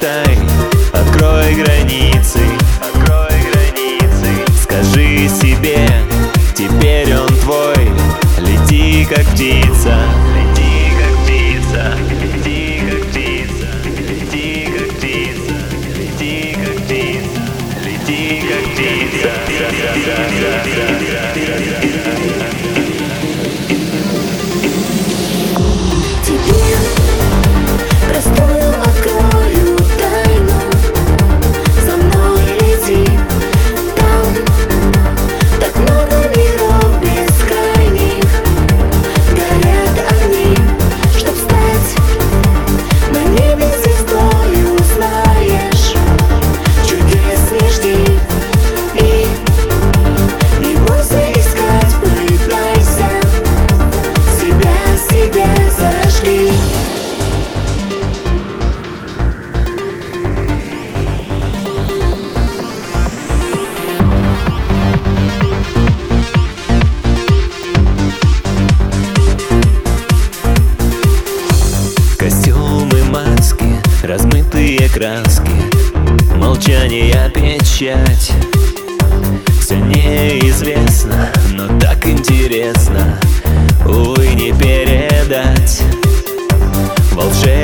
тайн Открой границы. Открой границы. Скажи себе Теперь он твой. Лети как птица. Лети как птица. Лети как птица. Лети как птица. Лети как птица. Лети как птица. Размытые краски Молчание печать Все неизвестно, но так интересно Увы, не передать волшебство.